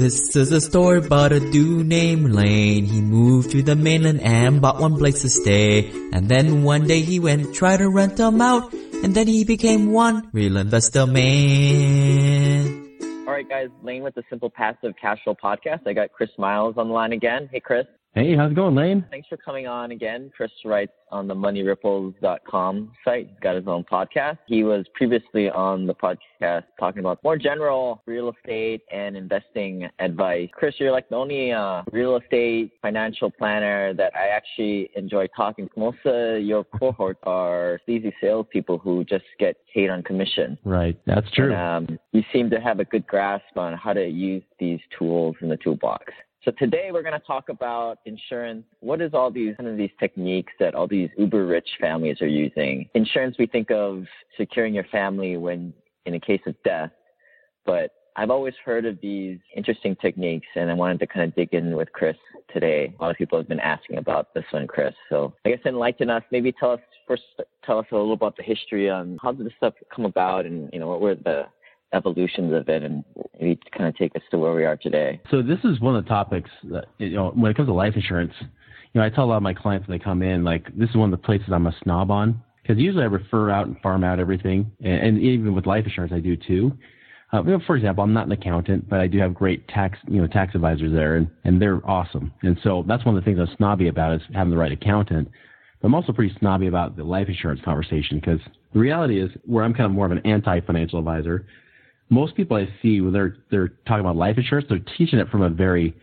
This is a story about a dude named Lane. He moved to the mainland and bought one place to stay. And then one day he went try to rent them out. And then he became one real investor man. All right, guys. Lane with the Simple Passive Cash Flow Podcast. I got Chris Miles on the line again. Hey, Chris. Hey, how's it going, Lane? Thanks for coming on again. Chris writes on the moneyripples.com site. He's got his own podcast. He was previously on the podcast talking about more general real estate and investing advice. Chris, you're like the only uh, real estate financial planner that I actually enjoy talking to. Most of your cohort are sleazy salespeople who just get paid on commission. Right, that's true. And, um, you seem to have a good grasp on how to use these tools in the toolbox. So today we're going to talk about insurance. What is all these kind of these techniques that all these uber rich families are using? Insurance, we think of securing your family when in a case of death, but I've always heard of these interesting techniques, and I wanted to kind of dig in with Chris today. A lot of people have been asking about this one, Chris. So I guess enlighten us. Maybe tell us first, tell us a little about the history on how did this stuff come about, and you know what were the evolutions of it and maybe kind of take us to where we are today. So this is one of the topics that, you know, when it comes to life insurance, you know, I tell a lot of my clients when they come in, like, this is one of the places I'm a snob on because usually I refer out and farm out everything. And, and even with life insurance, I do too. Uh, you know, for example, I'm not an accountant, but I do have great tax, you know, tax advisors there, and, and they're awesome. And so that's one of the things I'm snobby about is having the right accountant. But I'm also pretty snobby about the life insurance conversation because the reality is where I'm kind of more of an anti-financial advisor most people I see when they're they're talking about life insurance, they're teaching it from a very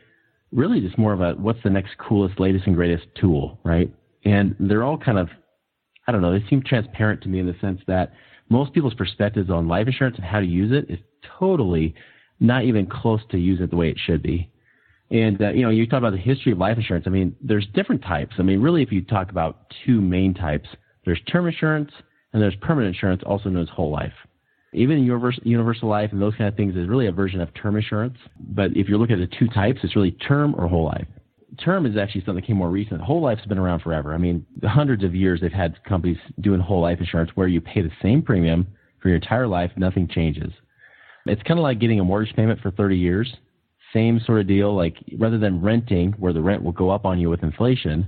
really just more of a what's the next coolest, latest and greatest tool, right? And they're all kind of I don't know, they seem transparent to me in the sense that most people's perspectives on life insurance and how to use it is totally not even close to use it the way it should be. And uh, you know, you talk about the history of life insurance. I mean, there's different types. I mean, really, if you talk about two main types, there's term insurance and there's permanent insurance, also known as whole life. Even universal, universal life and those kind of things is really a version of term insurance. But if you're looking at the two types, it's really term or whole life. Term is actually something that came more recent. Whole life's been around forever. I mean, hundreds of years they've had companies doing whole life insurance where you pay the same premium for your entire life, nothing changes. It's kind of like getting a mortgage payment for 30 years. Same sort of deal. Like rather than renting, where the rent will go up on you with inflation,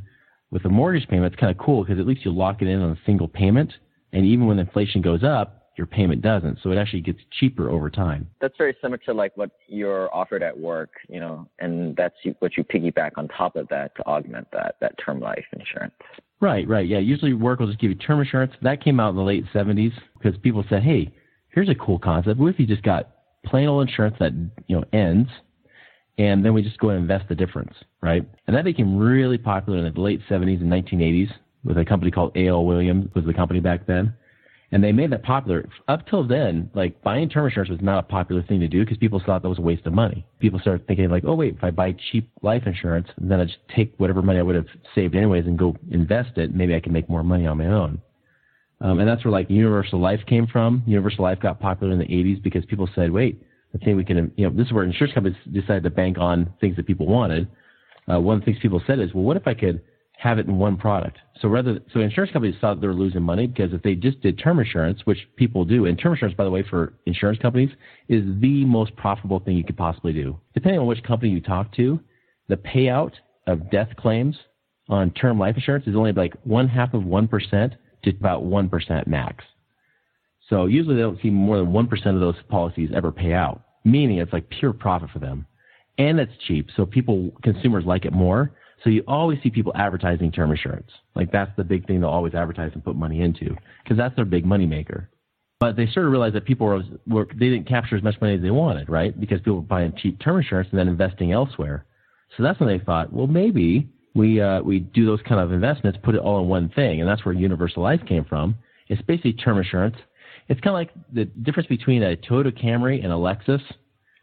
with a mortgage payment, it's kind of cool because at least you lock it in on a single payment. And even when inflation goes up, your payment doesn't. So it actually gets cheaper over time. That's very similar to like what you're offered at work, you know, and that's what you piggyback on top of that to augment that that term life insurance. Right, right. Yeah, usually work will just give you term insurance. That came out in the late 70s because people said, "Hey, here's a cool concept. What if you just got plain old insurance that, you know, ends and then we just go and invest the difference, right? And that became really popular in the late 70s and 1980s with a company called A.L. Williams was the company back then and they made that popular. Up till then, like buying term insurance was not a popular thing to do because people thought that was a waste of money. People started thinking like, oh wait, if I buy cheap life insurance, then I just take whatever money I would have saved anyways and go invest it. Maybe I can make more money on my own. Um, and that's where like Universal Life came from. Universal Life got popular in the 80s because people said, wait, I think we can, you know, this is where insurance companies decided to bank on things that people wanted. Uh, one of the things people said is, well, what if I could have it in one product. So rather, so insurance companies thought they were losing money because if they just did term insurance, which people do, and term insurance, by the way, for insurance companies is the most profitable thing you could possibly do. Depending on which company you talk to, the payout of death claims on term life insurance is only like one half of 1% to about 1% max. So usually they don't see more than 1% of those policies ever pay out, meaning it's like pure profit for them. And it's cheap, so people, consumers like it more so you always see people advertising term insurance. Like that's the big thing they'll always advertise and put money into because that's their big money maker. But they sort of realized that people were, were they didn't capture as much money as they wanted, right? Because people were buying cheap term insurance and then investing elsewhere. So that's when they thought, well, maybe we uh, we do those kind of investments, put it all in one thing, and that's where Universal Life came from. It's basically term insurance. It's kind of like the difference between a Toyota Camry and a Lexus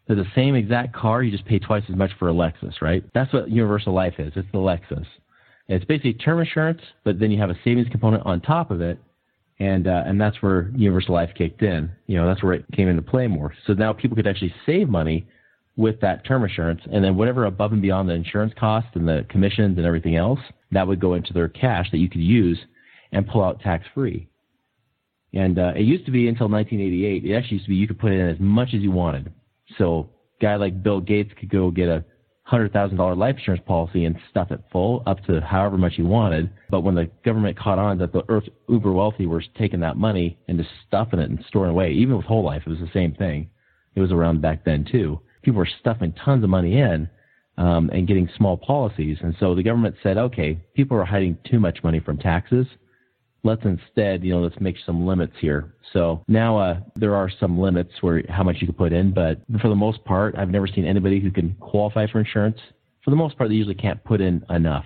they're the same exact car, you just pay twice as much for a Lexus, right? That's what Universal Life is. It's the Lexus. It's basically term insurance, but then you have a savings component on top of it, and uh, and that's where Universal Life kicked in. You know, that's where it came into play more. So now people could actually save money with that term insurance, and then whatever above and beyond the insurance cost and the commissions and everything else, that would go into their cash that you could use and pull out tax free. And uh, it used to be until 1988. It actually used to be you could put in as much as you wanted. So guy like Bill Gates could go get a hundred thousand dollar life insurance policy and stuff it full up to however much he wanted. But when the government caught on that the uber wealthy were taking that money and just stuffing it and storing away, even with whole life, it was the same thing. It was around back then too. People were stuffing tons of money in um, and getting small policies, and so the government said, okay, people are hiding too much money from taxes let's instead, you know, let's make some limits here. So now uh, there are some limits where how much you can put in, but for the most part, I've never seen anybody who can qualify for insurance. For the most part, they usually can't put in enough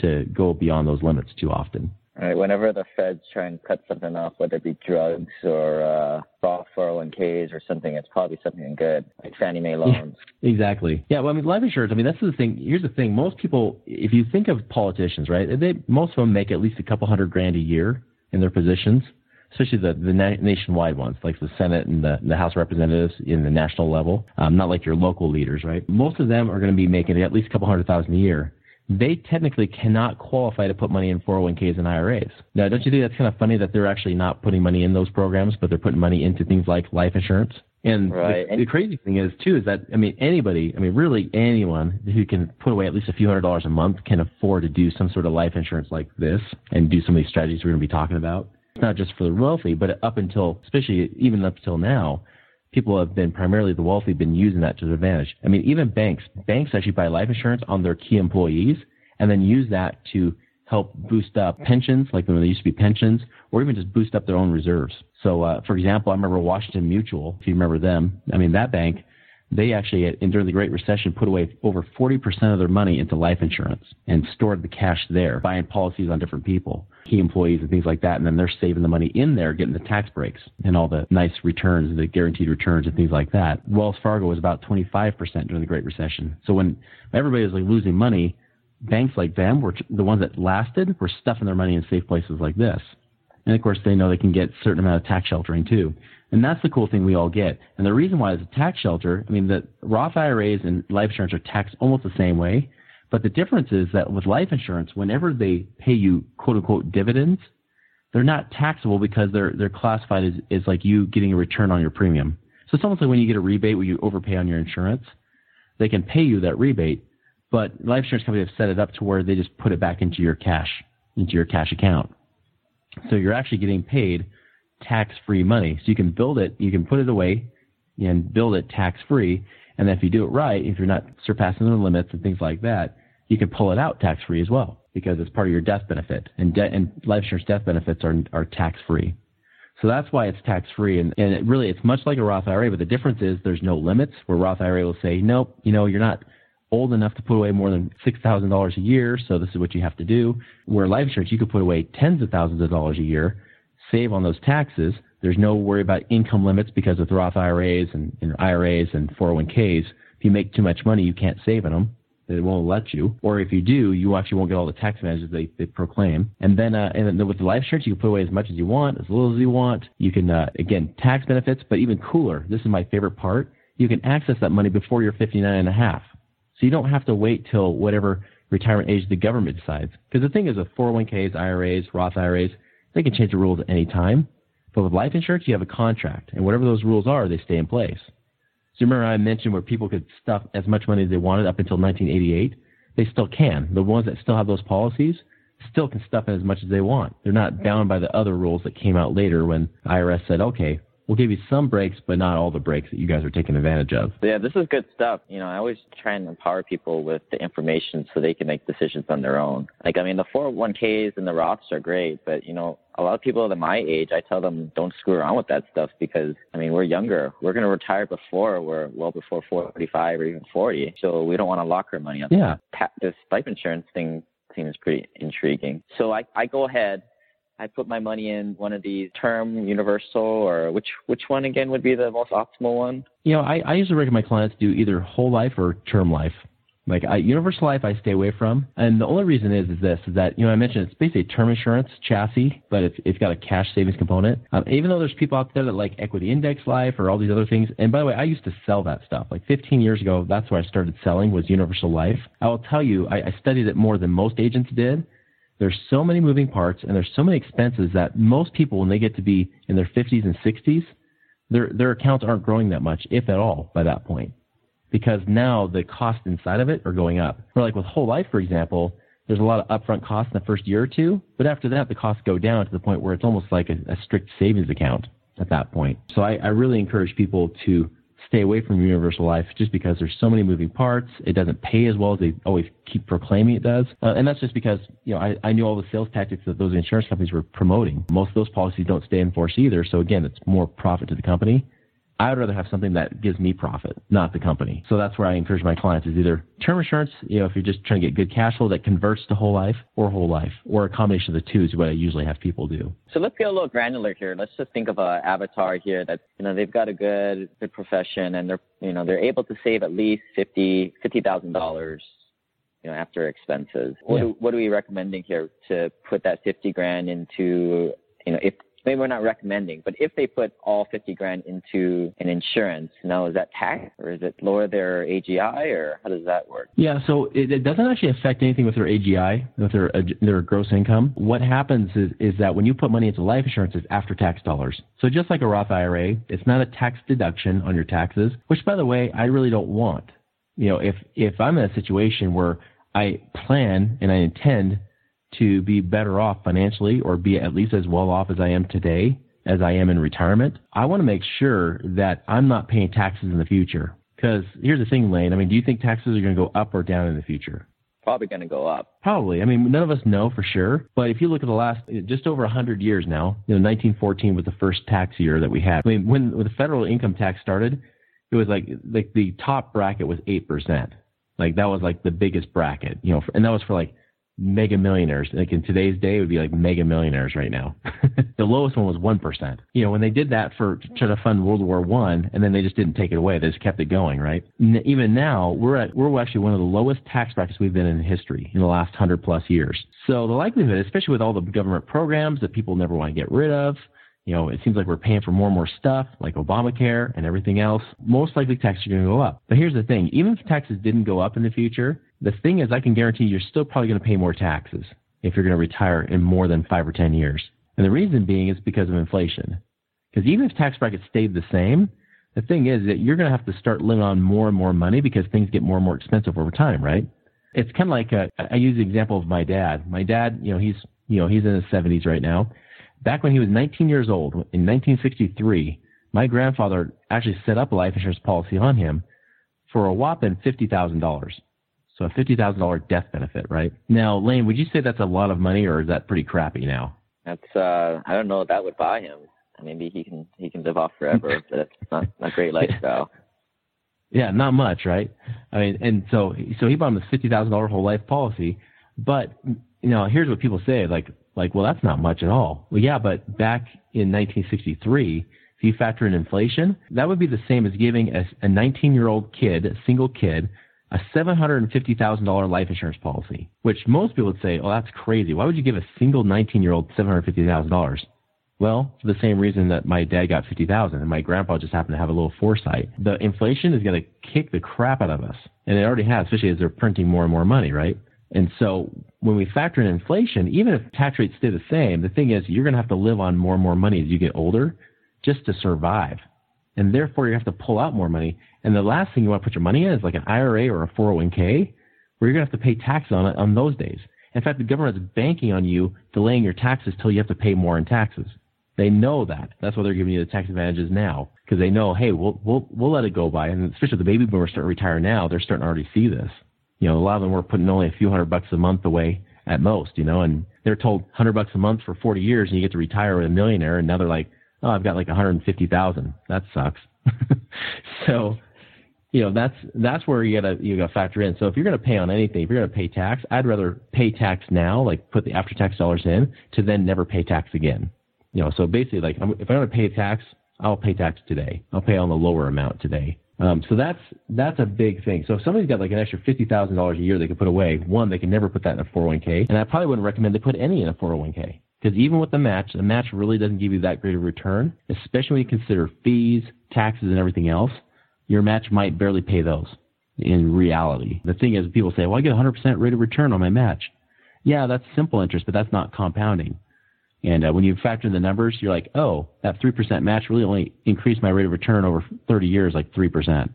to go beyond those limits too often. Right. Whenever the feds try and cut something off, whether it be drugs or uh, Roth 401ks or something, it's probably something good, like Fannie Mae loans. Yeah, exactly. Yeah. Well, I mean, life insurance. I mean, that's the thing. Here's the thing. Most people, if you think of politicians, right? They most of them make at least a couple hundred grand a year in their positions, especially the the na- nationwide ones, like the Senate and the, the House of Representatives in the national level. Um, not like your local leaders, right? Most of them are going to be making at least a couple hundred thousand a year they technically cannot qualify to put money in 401ks and IRAs. Now, don't you think that's kind of funny that they're actually not putting money in those programs, but they're putting money into things like life insurance? And right. the, the, crazy thing is too is that I mean anybody, I mean really anyone who can put away at least a few hundred dollars a month can afford to do some sort of life insurance like this and do some of these strategies we're going to be talking about. It's not just for the wealthy, but up until especially even up until now, people have been primarily the wealthy been using that to their advantage. I mean, even banks, banks actually buy life insurance on their key employees and then use that to help boost up pensions, like when there used to be pensions, or even just boost up their own reserves. So, uh, for example, I remember Washington Mutual, if you remember them. I mean, that bank, they actually, during the Great Recession, put away over 40% of their money into life insurance and stored the cash there, buying policies on different people, key employees and things like that. And then they're saving the money in there, getting the tax breaks and all the nice returns, the guaranteed returns and things like that. Wells Fargo was about 25% during the Great Recession. So when everybody was like losing money, banks like them were the ones that lasted were stuffing their money in safe places like this. And of course, they know they can get a certain amount of tax sheltering too. And that's the cool thing we all get. And the reason why it's a tax shelter, I mean, the Roth IRAs and life insurance are taxed almost the same way. But the difference is that with life insurance, whenever they pay you quote unquote dividends, they're not taxable because they're, they're classified as, as like you getting a return on your premium. So it's almost like when you get a rebate where you overpay on your insurance, they can pay you that rebate, but life insurance companies have set it up to where they just put it back into your cash, into your cash account. So you're actually getting paid tax-free money. So you can build it, you can put it away and build it tax-free. And then if you do it right, if you're not surpassing the limits and things like that, you can pull it out tax-free as well because it's part of your death benefit. And, de- and life insurance death benefits are, are tax-free. So that's why it's tax-free. And, and it really, it's much like a Roth IRA, but the difference is there's no limits where Roth IRA will say, nope, you know, you're not old enough to put away more than $6,000 a year, so this is what you have to do. Where life insurance, you could put away tens of thousands of dollars a year, save on those taxes. There's no worry about income limits because with Roth IRAs and, and IRAs and 401ks, if you make too much money, you can't save in them. They won't let you. Or if you do, you actually won't get all the tax advantages they, they proclaim. And then, uh, and then with the life insurance, you can put away as much as you want, as little as you want. You can, uh, again, tax benefits, but even cooler. This is my favorite part. You can access that money before you're 59 and a half. So you don't have to wait till whatever retirement age the government decides. Because the thing is, with 401ks, IRAs, Roth IRAs, they can change the rules at any time. But with life insurance, you have a contract, and whatever those rules are, they stay in place. So remember I mentioned where people could stuff as much money as they wanted up until 1988? They still can. The ones that still have those policies still can stuff in as much as they want. They're not bound by the other rules that came out later when IRS said, okay, we'll give you some breaks, but not all the breaks that you guys are taking advantage of. Yeah, this is good stuff. You know, I always try and empower people with the information so they can make decisions on their own. Like, I mean, the 401ks and the Roths are great, but, you know, a lot of people at my age, I tell them don't screw around with that stuff because, I mean, we're younger. We're going to retire before we're well before 45 or even 40. So we don't want to lock our money up. Yeah. This life insurance thing seems pretty intriguing. So I, I go ahead I put my money in one of these term universal or which which one again would be the most optimal one? You know, I, I usually recommend my clients do either whole life or term life. Like I, universal life, I stay away from, and the only reason is is this: is that you know I mentioned it's basically term insurance chassis, but it's it's got a cash savings component. Um, even though there's people out there that like equity index life or all these other things, and by the way, I used to sell that stuff. Like 15 years ago, that's where I started selling was universal life. I will tell you, I, I studied it more than most agents did, there's so many moving parts and there's so many expenses that most people, when they get to be in their 50s and 60s, their their accounts aren't growing that much, if at all, by that point. because now the costs inside of it are going up. Or like with whole life, for example, there's a lot of upfront costs in the first year or two, but after that, the costs go down to the point where it's almost like a, a strict savings account at that point. So I, I really encourage people to stay away from universal life just because there's so many moving parts. It doesn't pay as well as they always keep proclaiming it does. Uh, and that's just because, you know, I, I knew all the sales tactics that those insurance companies were promoting. Most of those policies don't stay in force either. So again, it's more profit to the company. I would rather have something that gives me profit, not the company. So that's where I encourage my clients is either term insurance, you know, if you're just trying to get good cash flow that converts to whole life or whole life or a combination of the two is what I usually have people do. So let's get a little granular here. Let's just think of an avatar here that, you know, they've got a good, good profession and they're, you know, they're able to save at least fifty, fifty thousand dollars you know, after expenses. What, yeah. do, what are we recommending here to put that 50 grand into, you know, if maybe we're not recommending, but if they put all 50 grand into an insurance, now is that tax or is it lower their AGI or how does that work? Yeah, so it, it doesn't actually affect anything with their AGI, with their uh, their gross income. What happens is, is that when you put money into life insurance, it's after tax dollars. So just like a Roth IRA, it's not a tax deduction on your taxes, which by the way, I really don't want. You know, if if I'm in a situation where I plan and I intend to be better off financially or be at least as well off as I am today as I am in retirement, I want to make sure that I'm not paying taxes in the future. Because here's the thing, Lane. I mean, do you think taxes are going to go up or down in the future? Probably going to go up. Probably. I mean, none of us know for sure. But if you look at the last, just over 100 years now, you know, 1914 was the first tax year that we had. I mean, when, when the federal income tax started, it was like, like the top bracket was 8%. Like that was like the biggest bracket, you know, and that was for like mega millionaires. Like in today's day, it would be like mega millionaires right now. the lowest one was one percent. You know, when they did that for try to fund World War One, and then they just didn't take it away. They just kept it going, right? N- even now, we're at we're actually one of the lowest tax brackets we've been in history in the last hundred plus years. So the likelihood, especially with all the government programs that people never want to get rid of, you know, it seems like we're paying for more and more stuff, like Obamacare and everything else. Most likely taxes are going to go up. But here's the thing: even if taxes didn't go up in the future, the thing is, I can guarantee you're still probably going to pay more taxes if you're going to retire in more than five or 10 years. And the reason being is because of inflation. Because even if tax brackets stayed the same, the thing is that you're going to have to start living on more and more money because things get more and more expensive over time, right? It's kind of like uh, a, I use the example of my dad. My dad, you know, he's you know he's in his 70s right now. Back when he was 19 years old, in 1963, my grandfather actually set up a life insurance policy on him for a whopping fifty thousand dollars. So a fifty thousand dollar death benefit, right? Now, Lane, would you say that's a lot of money, or is that pretty crappy now? That's uh, I don't know what that would buy him. Maybe he can he can live off forever, but it's not not great lifestyle. Yeah, not much, right? I mean, and so so he bought him a fifty thousand dollar whole life policy, but you know, here's what people say, like like, well, that's not much at all. Well, yeah, but back in 1963, if you factor in inflation, that would be the same as giving a, a 19 year old kid, a single kid, a $750,000 life insurance policy, which most people would say, oh, that's crazy. Why would you give a single 19 year old $750,000? Well, for the same reason that my dad got 50,000 and my grandpa just happened to have a little foresight. The inflation is going to kick the crap out of us. And it already has, especially as they're printing more and more money, right? And so when we factor in inflation, even if tax rates stay the same, the thing is you're going to have to live on more and more money as you get older just to survive. And therefore you have to pull out more money. And the last thing you want to put your money in is like an IRA or a 401k, where you're going to have to pay taxes on it on those days. In fact, the government is banking on you delaying your taxes till you have to pay more in taxes. They know that. That's why they're giving you the tax advantages now because they know, hey, we'll we'll we'll let it go by. And especially the baby boomers start to retire now, they're starting to already see this. You know, a lot of them were putting only a few hundred bucks a month away at most. You know, and they're told hundred bucks a month for 40 years, and you get to retire with a millionaire. And now they're like, oh, I've got like 150,000. That sucks. so you know that's that's where you gotta you gotta factor in. So if you're gonna pay on anything, if you're gonna pay tax, I'd rather pay tax now, like put the after tax dollars in, to then never pay tax again. You know, so basically, like if I'm gonna pay tax, I'll pay tax today. I'll pay on the lower amount today. Um, so that's that's a big thing. So if somebody's got like an extra fifty thousand dollars a year they can put away, one they can never put that in a 401k, and I probably wouldn't recommend they put any in a 401k because even with the match, the match really doesn't give you that great a return, especially when you consider fees, taxes, and everything else your match might barely pay those in reality. The thing is, people say, well, I get 100% rate of return on my match. Yeah, that's simple interest, but that's not compounding. And uh, when you factor the numbers, you're like, oh, that 3% match really only increased my rate of return over 30 years like 3%.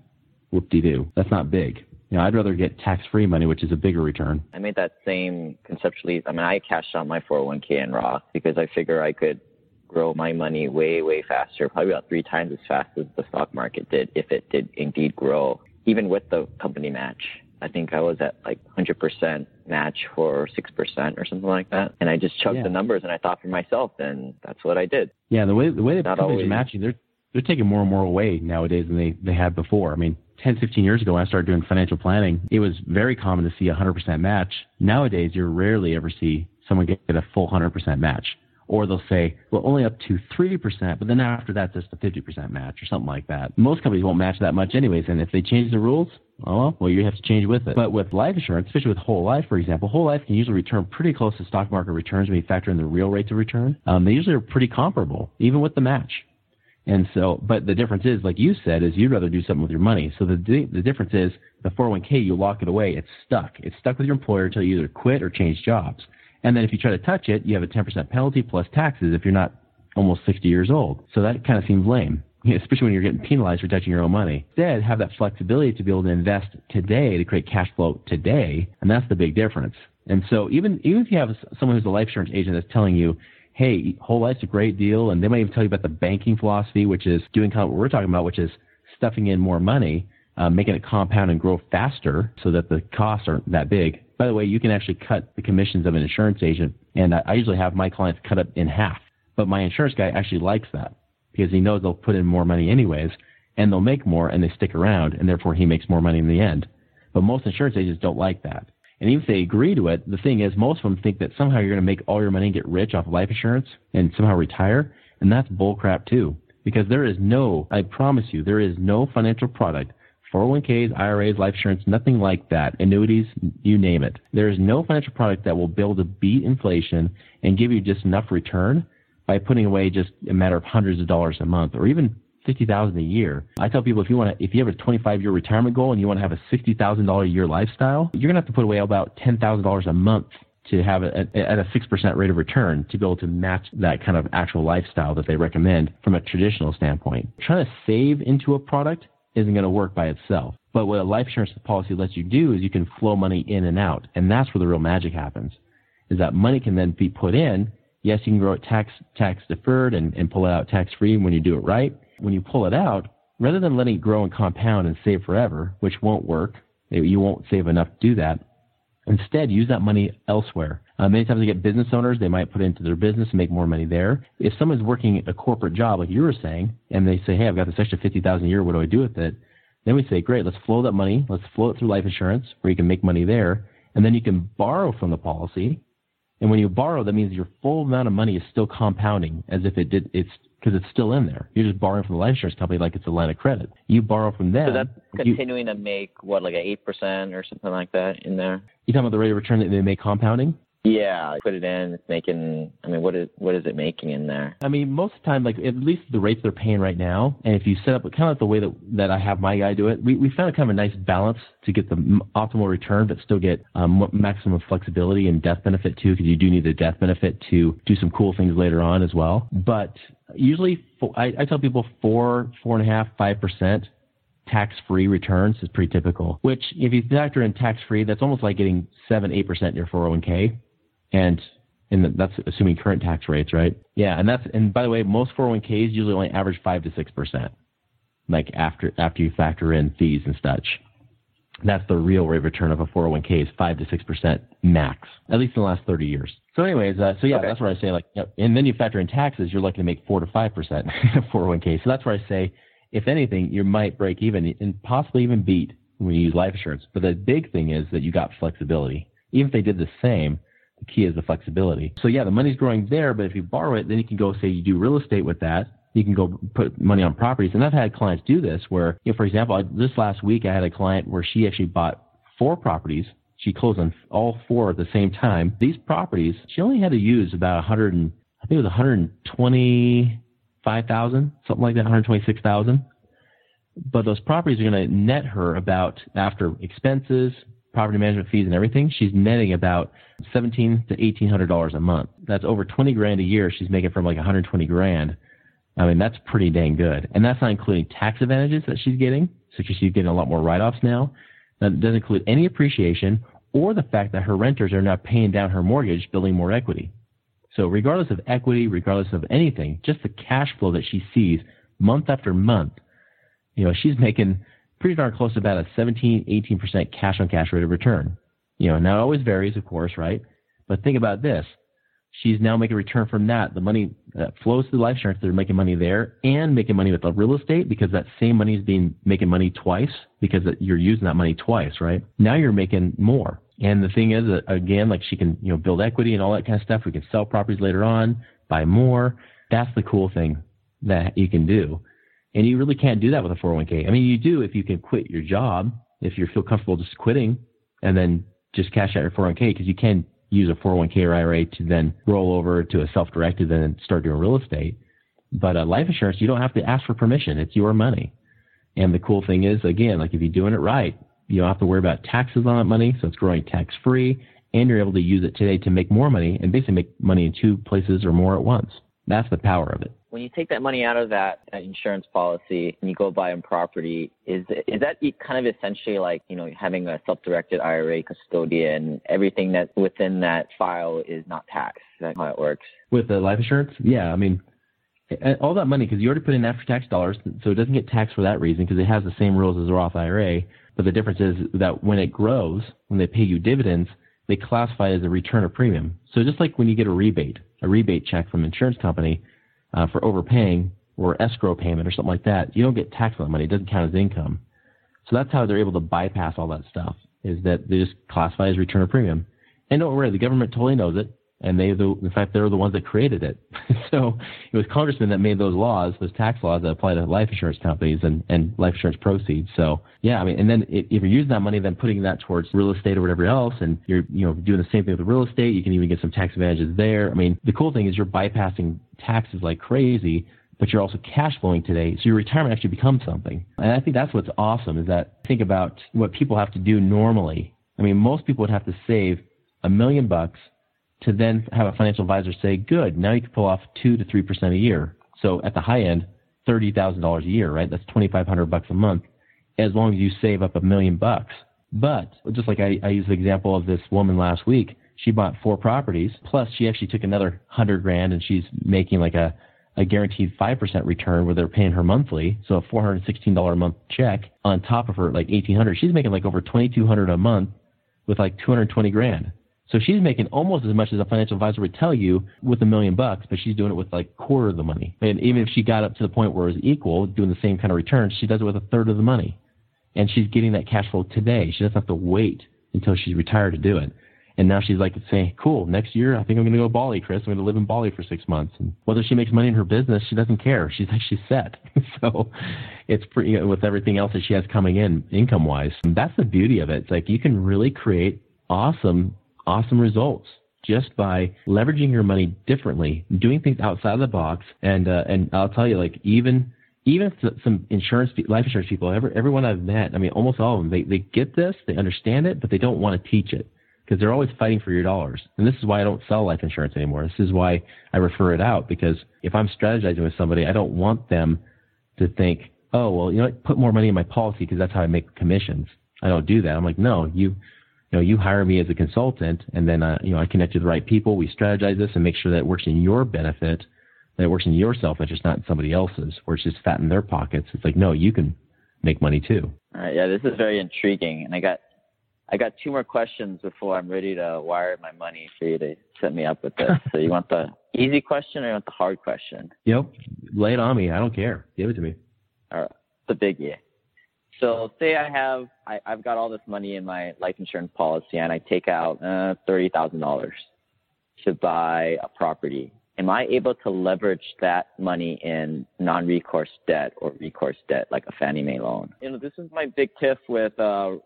whoop-de-doo. That's not big. You know, I'd rather get tax-free money, which is a bigger return. I made that same conceptually. I mean, I cashed out my 401k in Roth because I figure I could grow my money way, way faster, probably about three times as fast as the stock market did if it did indeed grow, even with the company match. I think I was at like 100% match for 6% or something like that. And I just chugged Yeah. the numbers and I thought for myself, and that's what I did. Yeah, the way the way that Not companies always. are matching, they're they're taking more and more away nowadays than they they had before. I mean, 10, 15 years ago when I started doing financial planning, it was very common to see a 100% match. Nowadays, you rarely ever see someone get a full 100% match. Or they'll say, well, only up to 3%, but then after that, just a 50% match or something like that. Most companies won't match that much anyways, and if they change the rules, well, well, you have to change with it. But with life insurance, especially with whole life, for example, whole life can usually return pretty close to stock market returns when you factor in the real rates of return. Um, they usually are pretty comparable, even with the match. And so, but the difference is, like you said, is you'd rather do something with your money. So the the difference is the 401k, you lock it away. It's stuck. It's stuck with your employer until you either quit or change jobs. And then if you try to touch it, you have a 10% penalty plus taxes if you're not almost 60 years old. So that kind of seems lame, especially when you're getting penalized for touching your own money. Instead, have that flexibility to be able to invest today to create cash flow today. And that's the big difference. And so even, even if you have someone who's a life insurance agent that's telling you, hey, whole life's a great deal, and they might even tell you about the banking philosophy, which is doing kind of what we're talking about, which is stuffing in more money, uh, making it compound and grow faster so that the costs aren't that big. By the way, you can actually cut the commissions of an insurance agent, and I I usually have my clients cut it in half. But my insurance guy actually likes that because he knows they'll put in more money anyways, and they'll make more, and they stick around, and therefore he makes more money in the end. But most insurance agents don't like that. And even if they agree to it, the thing is, most of them think that somehow you're going to make all your money and get rich off of life insurance and somehow retire. And that's bullcrap too. Because there is no, I promise you, there is no financial product, 401ks, IRAs, life insurance, nothing like that, annuities, you name it. There is no financial product that will be able to beat inflation and give you just enough return by putting away just a matter of hundreds of dollars a month or even fifty thousand a year. I tell people if you want to, if you have a twenty-five year retirement goal and you want to have a sixty thousand dollar a year lifestyle, you're gonna have to put away about ten thousand dollars a month to have it at, at a six percent rate of return to be able to match that kind of actual lifestyle that they recommend from a traditional standpoint. Trying to save into a product isn't going to work by itself. But what a life insurance policy lets you do is you can flow money in and out, and that's where the real magic happens. Is that money can then be put in. Yes, you can grow it tax tax deferred and, and pull it out tax free when you do it right. When you pull it out, rather than letting it grow and compound and save forever, which won't work, you won't save enough to do that. Instead, use that money elsewhere. Uh, many times, you get business owners; they might put it into their business and make more money there. If someone's working a corporate job, like you were saying, and they say, "Hey, I've got this extra fifty thousand a year. What do I do with it?" Then we say, "Great, let's flow that money. Let's flow it through life insurance, where you can make money there, and then you can borrow from the policy. And when you borrow, that means your full amount of money is still compounding, as if it did. It's because it's still in there. You're just borrowing from the life insurance company like it's a line of credit. You borrow from them. So that's you, continuing to make what, like a eight percent or something like that in there. you talking about the rate of return that they make compounding? Yeah, put it in. It's making. I mean, what is what is it making in there? I mean, most of the time, like at least the rates they're paying right now, and if you set up kind of like the way that that I have my guy do it, we we found a kind of a nice balance to get the optimal return, but still get um, maximum flexibility and death benefit too, because you do need the death benefit to do some cool things later on as well. But usually, I, I tell people four, four and a half, five percent tax-free returns is pretty typical. Which, if you factor in tax-free, that's almost like getting seven, eight percent in your 401k, and and that's assuming current tax rates, right? Yeah, and that's and by the way, most 401ks usually only average five to six percent, like after after you factor in fees and such. That's the real rate of return of a 401k is five to six percent max, at least in the last 30 years. So, anyways, uh, so yeah, Okay. that's where I say like, you know, and then you factor in taxes, you're likely to make four to five percent 401k. So that's where I say, if anything, you might break even and possibly even beat when you use life insurance. But the big thing is that you got flexibility. Even if they did the same, key is the flexibility. So yeah, the money's growing there, but if you borrow it, then you can go say you do real estate with that. You can go put money on properties. And I've had clients do this where, you know, for example, I, this last week I had a client where she actually bought four properties. She closed on all four at the same time. These properties, she only had to use about 100 and, I think it was 125,000, something like that, 126,000. But those properties are going to net her about after expenses, property management fees and everything, she's netting about seventeen to eighteen hundred dollars a month. That's over twenty grand a year. She's making from like 120 grand. I mean, that's pretty dang good. And that's not including tax advantages that she's getting. So she's getting a lot more write-offs now. That doesn't include any appreciation or the fact that her renters are now paying down her mortgage, building more equity. So regardless of equity, regardless of anything, just the cash flow that she sees month after month, you know, she's making pretty darn close to about a 17, 18% cash on cash rate of return. You know, now it always varies, of course, right? But think about this. She's now making a return from that. The money that flows the life insurance, they're making money there and making money with the real estate because that same money is being making money twice because you're using that money twice, right? Now you're making more. And the thing is, again, like she can, you know, build equity and all that kind of stuff. We can sell properties later on, buy more. That's the cool thing that you can do. And you really can't do that with a 401k. I mean, you do if you can quit your job, if you feel comfortable just quitting and then just cash out your 401k because you can use a 401k or IRA to then roll over to a self-directed and start doing real estate. But uh, life insurance, you don't have to ask for permission. It's your money. And the cool thing is, again, like if you're doing it right, you don't have to worry about taxes on that money. So it's growing tax free and you're able to use it today to make more money and basically make money in two places or more at once. That's the power of it when you take that money out of that, that insurance policy and you go buy a property, is is that kind of essentially like you know having a self-directed IRA custodian? Everything that within that file is not taxed. Is that how it works? With the life insurance, yeah. I mean, all that money because you already put in after-tax dollars, so it doesn't get taxed for that reason because it has the same rules as a Roth IRA. But the difference is that when it grows, when they pay you dividends, they classify it as a return of premium. So just like when you get a rebate, a rebate check from an insurance company uh, for overpaying or escrow payment or something like that, you don't get taxed on that money. It doesn't count as income. So that's how they're able to bypass all that stuff is that they just classify as return of premium. And don't worry, the government totally knows it. And they, the, in fact, they're the ones that created it. so it was congressmen that made those laws, those tax laws that apply to life insurance companies and, and life insurance proceeds. So yeah, I mean, and then if you're using that money, then putting that towards real estate or whatever else, and you're, you know, doing the same thing with real estate, you can even get some tax advantages there. I mean, the cool thing is you're bypassing taxes like crazy, but you're also cash flowing today. So your retirement actually becomes something. And I think that's what's awesome is that think about what people have to do normally. I mean, most people would have to save a million bucks to then have a financial advisor say, good, now you can pull off two to three percent a year. So at the high end, thirty thousand dollars a year, right? That's twenty five hundred bucks a month, as long as you save up a million bucks. But just like I, I used the example of this woman last week, she bought four properties. Plus, she actually took another hundred grand, and she's making like a a guaranteed five percent return where they're paying her monthly, so a four hundred sixteen dollar a month check on top of her like eighteen hundred. She's making like over twenty two hundred a month with like two hundred twenty grand. So she's making almost as much as a financial advisor would tell you with a million bucks, but she's doing it with like a quarter of the money. And even if she got up to the point where it was equal, doing the same kind of returns, she does it with a third of the money. And she's getting that cash flow today. She doesn't have to wait until she's retired to do it. And now she's like saying, cool, next year I think I'm going to go to Bali, Chris. I'm going to live in Bali for six months. And whether she makes money in her business, she doesn't care. She's actually set. so it's pretty, you know, with everything else that she has coming in income wise. That's the beauty of it. It's like you can really create awesome, awesome results just by leveraging your money differently, doing things outside of the box. And, uh, and I'll tell you, like even even some insurance, life insurance people, every, everyone I've met, I mean, almost all of them, they, they get this, they understand it, but they don't want to teach it because they're always fighting for your dollars. And this is why I don't sell life insurance anymore. This is why I refer it out because if I'm strategizing with somebody, I don't want them to think, oh, well, you know, put more money in my policy because that's how I make commissions. I don't do that. I'm like, no, you, you know, you hire me as a consultant and then, uh, you know, I connect you to the right people. We strategize this and make sure that it works in your benefit that it works in your self interest, not in somebody else's, where it's just fat in their pockets. It's like, no, you can make money too. All right, yeah, this is very intriguing, and I got I got two more questions before I'm ready to wire my money for you to set me up with this. so you want the easy question or you want the hard question? Yep, lay it on me. I don't care. Give it to me. All right, the biggie. So say I have I, I've got all this money in my life insurance policy, and I take out uh, thirty thousand dollars to buy a property am I able to leverage that money in non-recourse debt or recourse debt like a Fannie Mae loan? You know, this is my big tip with uh,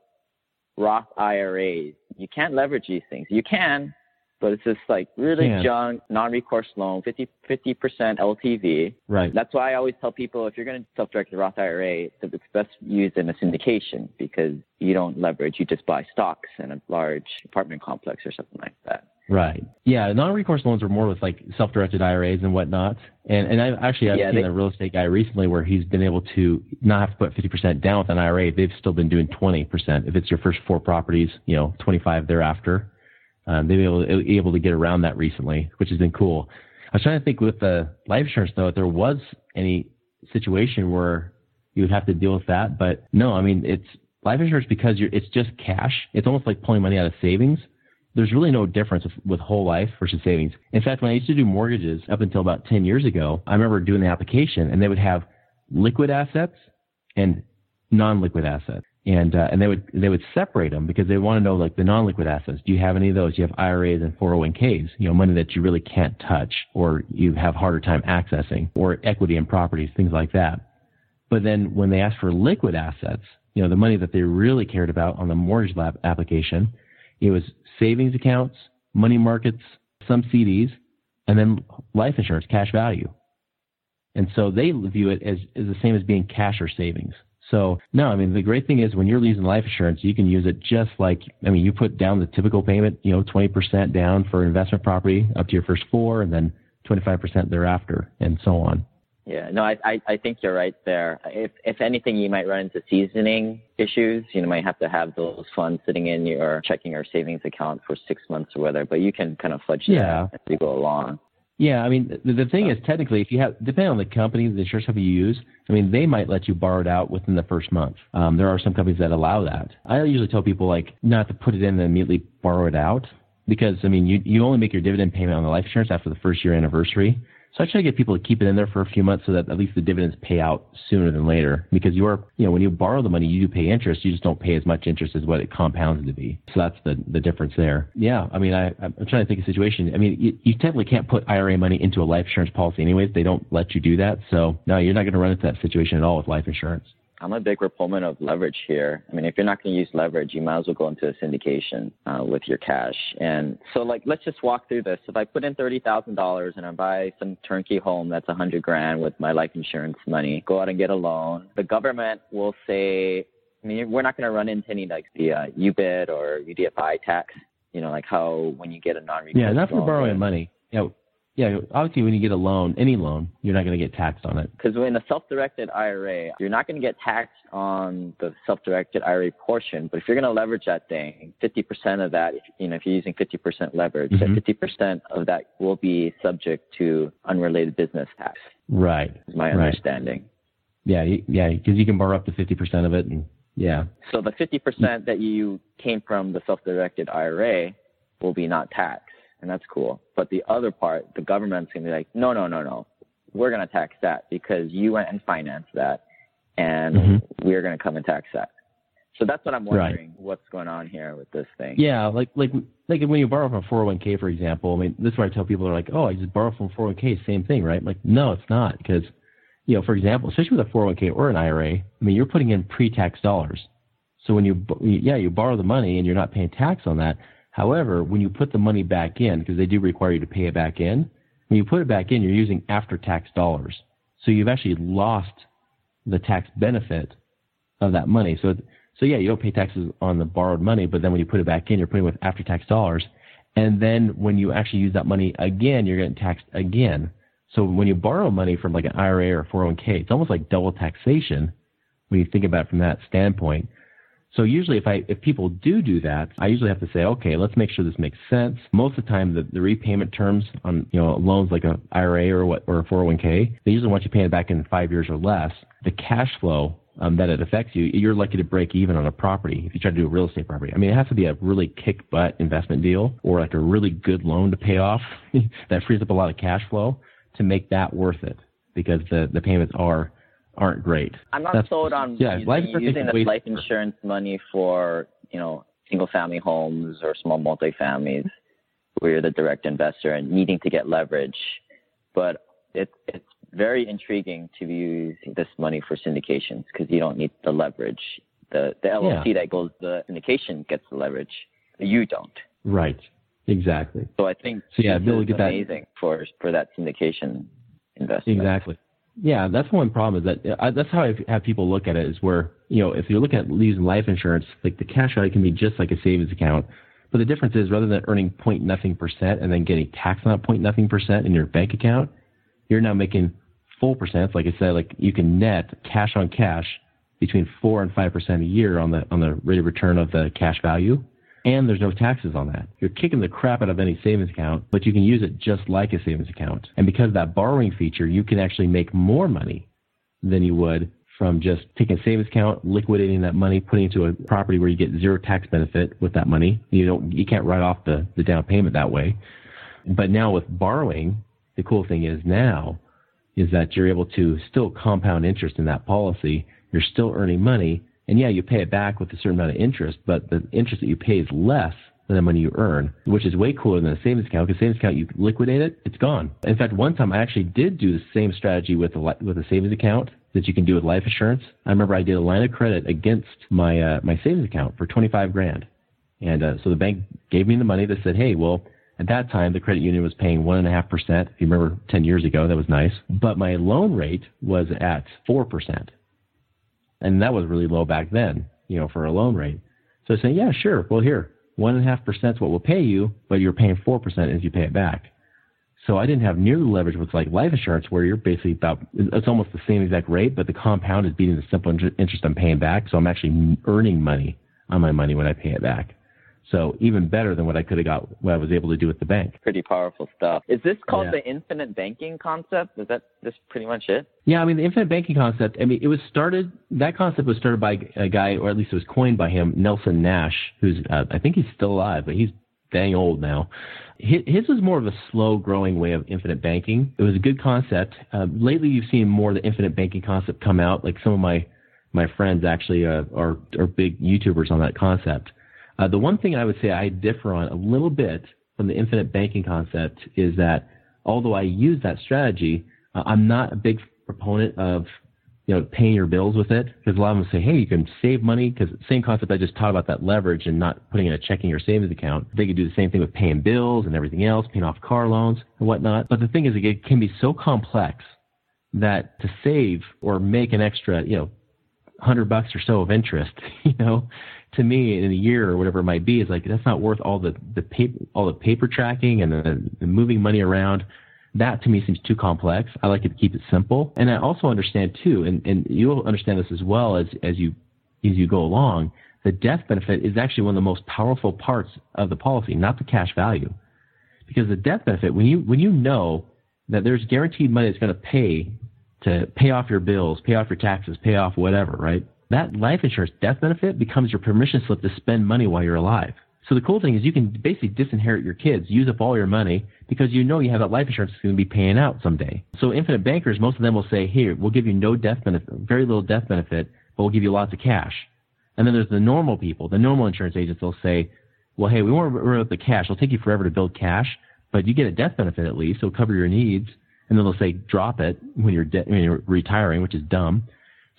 Roth IRAs. You can't leverage these things. You can, but it's just like really yeah. junk, non-recourse loan, 50, 50% LTV. Right. That's why I always tell people if you're going to self-direct a Roth IRA, it's best used in a syndication because you don't leverage. You just buy stocks in a large apartment complex or something like that. Right. Yeah. Non-recourse loans are more with like self-directed IRAs and whatnot. And and I actually I've yeah, seen they, a real estate guy recently where he's been able to not have to put 50% down with an IRA. They've still been doing 20%. If it's your first four properties, you know, 25 thereafter. Um, they've been able, to get around that recently, which has been cool. I was trying to think with the life insurance though, if there was any situation where you would have to deal with that, but no, I mean it's life insurance because it's just cash. It's almost like pulling money out of savings. There's really no difference with, with whole life versus savings. In fact, when I used to do mortgages up until about 10 years ago, I remember doing the application and they would have liquid assets and non-liquid assets and uh, and they would they would separate them because they want to know like the non-liquid assets. Do you have any of those? Do you have IRAs and 401ks? You know, money that you really can't touch, or you have harder time accessing, or equity and properties, things like that. But then when they ask for liquid assets, you know, the money that they really cared about on the mortgage lab application, it was savings accounts, money markets, some CDs, and then life insurance, cash value. And so they view it as, as the same as being cash or savings. So no, I mean the great thing is when you're using life insurance, you can use it just like I mean you put down the typical payment, you know, 20% down for investment property up to your first four, and then 25% thereafter, and so on. Yeah, no, I, I I think you're right there. If if anything, you might run into seasoning issues. You know, might have to have those funds sitting in your checking or savings account for six months or whatever. But you can kind of fudge yeah. that as you go along. Yeah, I mean, the, the thing is, technically, if you have, depending on the company, the insurance company you use, I mean, they might let you borrow it out within the first month. Um, there are some companies that allow that. I usually tell people like not to put it in and immediately borrow it out because I mean, you you only make your dividend payment on the life insurance after the first year anniversary. So I try to get people to keep it in there for a few months so that at least the dividends pay out sooner than later. Because you are, you know, when you borrow the money, you do pay interest. You just don't pay as much interest as what it compounds to be. So that's the the difference there. Yeah, I mean, I, I'm trying to think of a situation. I mean, you, you technically can't put IRA money into a life insurance policy anyways. They don't let you do that. So no, you're not going to run into that situation at all with life insurance. I'm a big proponent of leverage here. I mean, if you're not going to use leverage, you might as well go into a syndication uh, with your cash. And so, like, let's just walk through this. If I put in thirty thousand dollars and I buy some turnkey home that's a hundred grand with my life insurance money, go out and get a loan. The government will say, I mean, we're not going to run into any like the uh, UBIT or UDFI tax. You know, like how when you get a non-recourse. Yeah, not for borrowing money. Know, yeah, obviously, when you get a loan, any loan, you're not going to get taxed on it. Because in a self-directed IRA, you're not going to get taxed on the self-directed IRA portion. But if you're going to leverage that thing, 50% of that, you know, if you're using 50% leverage, mm-hmm. 50% of that will be subject to unrelated business tax. Right. Is my right. understanding. Yeah, yeah, because you can borrow up to 50% of it, and yeah. So the 50% that you came from the self-directed IRA will be not taxed and that's cool. But the other part, the government's gonna be like, no, no, no, no, we're gonna tax that because you went and financed that, and mm-hmm. we're gonna come and tax that. So that's what I'm wondering. Right. What's going on here with this thing? Yeah, like like like when you borrow from a 401k, for example. I mean, this is where I tell people are like, oh, I just borrow from 401k, same thing, right? I'm like, no, it's not because, you know, for example, especially with a 401k or an IRA, I mean, you're putting in pre-tax dollars. So when you yeah you borrow the money and you're not paying tax on that, However, when you put the money back in, because they do require you to pay it back in, when you put it back in, you're using after tax dollars. So you've actually lost the tax benefit of that money. So, so yeah, you don't pay taxes on the borrowed money, but then when you put it back in, you're putting with after tax dollars. And then when you actually use that money again, you're getting taxed again. So when you borrow money from like an IRA or 401k, it's almost like double taxation when you think about it from that standpoint. So usually if I if people do do that, I usually have to say, okay, let's make sure this makes sense. Most of the time the, the repayment terms on you know loans like a IRA or what or a 401k, they usually want you paying it back in 5 years or less. The cash flow um, that it affects you, you're likely to break even on a property if you try to do a real estate property. I mean, it has to be a really kick butt investment deal or like a really good loan to pay off that frees up a lot of cash flow to make that worth it because the the payments are aren't great. I'm not That's, sold on yeah, using, life using the life insurance money for you know single family homes or small multifamilies where you're the direct investor and needing to get leverage. But it, it's very intriguing to use this money for syndications because you don't need the leverage. The the LLC yeah. that goes the syndication gets the leverage. You don't. Right. Exactly. So I think so yeah, Bill, get amazing that. for for that syndication investment. Exactly. Yeah, that's one problem. Is that uh, that's how I have people look at it. Is where you know if you're looking at using life insurance, like the cash out can be just like a savings account, But the difference is rather than earning point nothing percent and then getting taxed on that point nothing percent in your bank account, you're now making full percent. Like I said, like you can net cash on cash between four and five percent a year on the on the rate of return of the cash value. And there's no taxes on that. You're kicking the crap out of any savings account, but you can use it just like a savings account. And because of that borrowing feature, you can actually make more money than you would from just taking a savings account, liquidating that money, putting it into a property where you get zero tax benefit with that money. You don't, you can't write off the, the down payment that way. But now with borrowing, the cool thing is now is that you're able to still compound interest in that policy. You're still earning money. And yeah, you pay it back with a certain amount of interest, but the interest that you pay is less than the money you earn, which is way cooler than a savings account because savings account, you liquidate it, it's gone. In fact, one time I actually did do the same strategy with a, with a savings account that you can do with life insurance. I remember I did a line of credit against my uh, my savings account for 25 grand, and uh, so the bank gave me the money. They said, "Hey, well." At that time, the credit union was paying one and a half percent. If you remember, ten years ago, that was nice. But my loan rate was at four percent, and that was really low back then, you know, for a loan rate. So said, "Yeah, sure. Well, here, one and a half percent is what we'll pay you, but you're paying four percent as you pay it back." So I didn't have near the leverage with like life insurance where you're basically about, it's almost the same exact rate, but the compound is beating the simple interest I'm paying back. So I'm actually earning money on my money when I pay it back. So even better than what I could have got, what I was able to do with the bank. Pretty powerful stuff. Is this called yeah. the infinite banking concept? Is that just pretty much it? Yeah, I mean the infinite banking concept. I mean it was started. That concept was started by a guy, or at least it was coined by him, Nelson Nash, who's uh, I think he's still alive, but he's dang old now. His was more of a slow growing way of infinite banking. It was a good concept. Uh, lately, you've seen more of the infinite banking concept come out. Like some of my my friends actually uh, are are big YouTubers on that concept. Uh, the one thing I would say I differ on a little bit from the infinite banking concept is that although I use that strategy, uh, I'm not a big proponent of you know, paying your bills with it. Because a lot of them say, hey, you can save money. Because same concept I just taught about that leverage and not putting in a checking or savings account. They could do the same thing with paying bills and everything else, paying off car loans and whatnot. But the thing is, it can be so complex that to save or make an extra, you know, hundred bucks or so of interest, you know, to me in a year or whatever it might be, is like that's not worth all the the paper, all the paper tracking and the, the moving money around that to me seems too complex. I like to keep it simple. And I also understand too, and, and you'll understand this as well as, as you as you go along, the death benefit is actually one of the most powerful parts of the policy, not the cash value. Because the death benefit, when you when you know that there's guaranteed money that's going to pay to pay off your bills, pay off your taxes, pay off whatever, right? That life insurance death benefit becomes your permission slip to spend money while you're alive. So the cool thing is you can basically disinherit your kids, use up all your money because you know you have that life insurance that's going to be paying out someday. So infinite bankers, most of them will say, here, we'll give you no death benefit, very little death benefit, but we'll give you lots of cash. And then there's the normal people, the normal insurance agents will say, well, hey, we won't run up the cash. It'll take you forever to build cash, but you get a death benefit at least. It'll cover your needs. And then they'll say, drop it when you're, de- when you're retiring, which is dumb.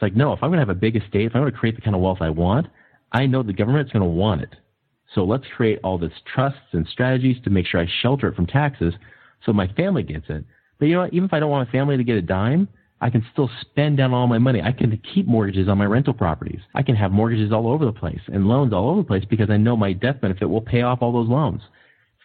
It's like, no, if I'm going to have a big estate, if I'm going to create the kind of wealth I want, I know the government's going to want it. So let's create all this trusts and strategies to make sure I shelter it from taxes so my family gets it. But you know what? Even if I don't want my family to get a dime, I can still spend down all my money. I can keep mortgages on my rental properties. I can have mortgages all over the place and loans all over the place because I know my death benefit will pay off all those loans,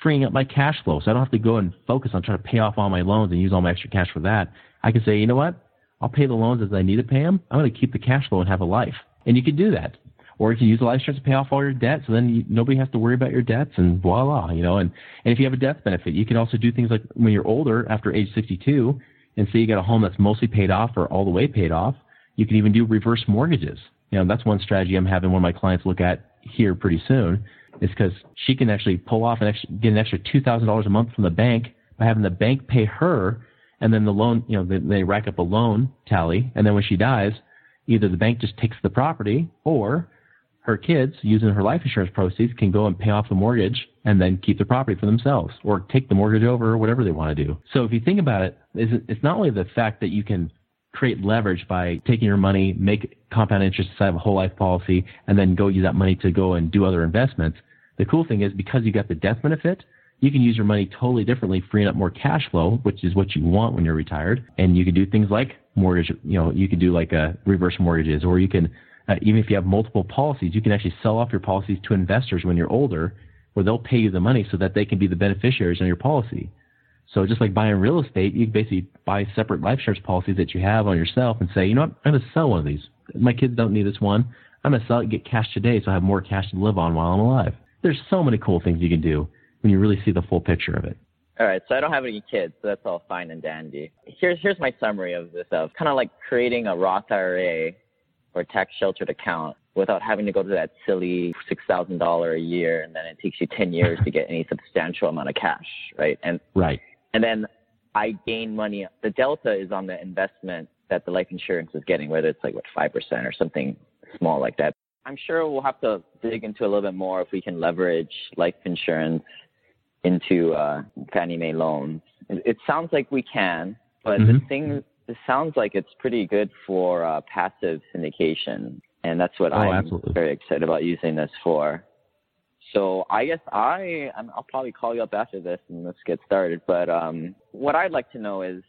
freeing up my cash flow. So I don't have to go and focus on trying to pay off all my loans and use all my extra cash for that. I can say, you know what? I'll pay the loans as I need to pay them. I'm going to keep the cash flow and have a life. And you can do that or you can use the life insurance to pay off all your debt, so then you, nobody has to worry about your debts, and voila, you know. And and if you have a death benefit, you can also do things like when you're older, after age 62, and say you got a home that's mostly paid off or all the way paid off, you can even do reverse mortgages. You know, that's one strategy I'm having one of my clients look at here pretty soon, is because she can actually pull off and get an extra two thousand dollars a month from the bank by having the bank pay her, and then the loan, you know, they, they rack up a loan tally, and then when she dies, either the bank just takes the property or her kids, using her life insurance proceeds, can go and pay off the mortgage and then keep the property for themselves or take the mortgage over or whatever they want to do. So if you think about it, it's not only the fact that you can create leverage by taking your money, make compound interest inside of a whole life policy, and then go use that money to go and do other investments. The cool thing is because you got the death benefit, you can use your money totally differently, freeing up more cash flow, which is what you want when you're retired. And you can do things like mortgage, you know, you can do like a uh, reverse mortgages, or you can uh, even if you have multiple policies, you can actually sell off your policies to investors when you're older, where they'll pay you the money so that they can be the beneficiaries on your policy. So just like buying real estate, you basically buy separate life insurance policies that you have on yourself and say, you know what, I'm going to sell one of these. My kids don't need this one. I'm going to sell it and get cash today so I have more cash to live on while I'm alive. There's so many cool things you can do when you really see the full picture of it. All right, so I don't have any kids, so that's all fine and dandy. Here's here's my summary of this stuff. Kind of like creating a Roth IRA or tax sheltered account without having to go to that silly six thousand dollar a year, and then it takes you ten years to get any substantial amount of cash, right? And right, and then I gain money. The delta is on the investment that the life insurance is getting, whether it's like what five percent or something small like that. I'm sure we'll have to dig into a little bit more if we can leverage life insurance into uh, Fannie Mae loans. It, it, sounds like we can, but mm-hmm. the thing it sounds like it's pretty good for uh, passive syndication, and that's what oh, I'm absolutely. very excited about using this for. So I guess I I'll probably call you up after this and let's get started. But um, what I'd like to know is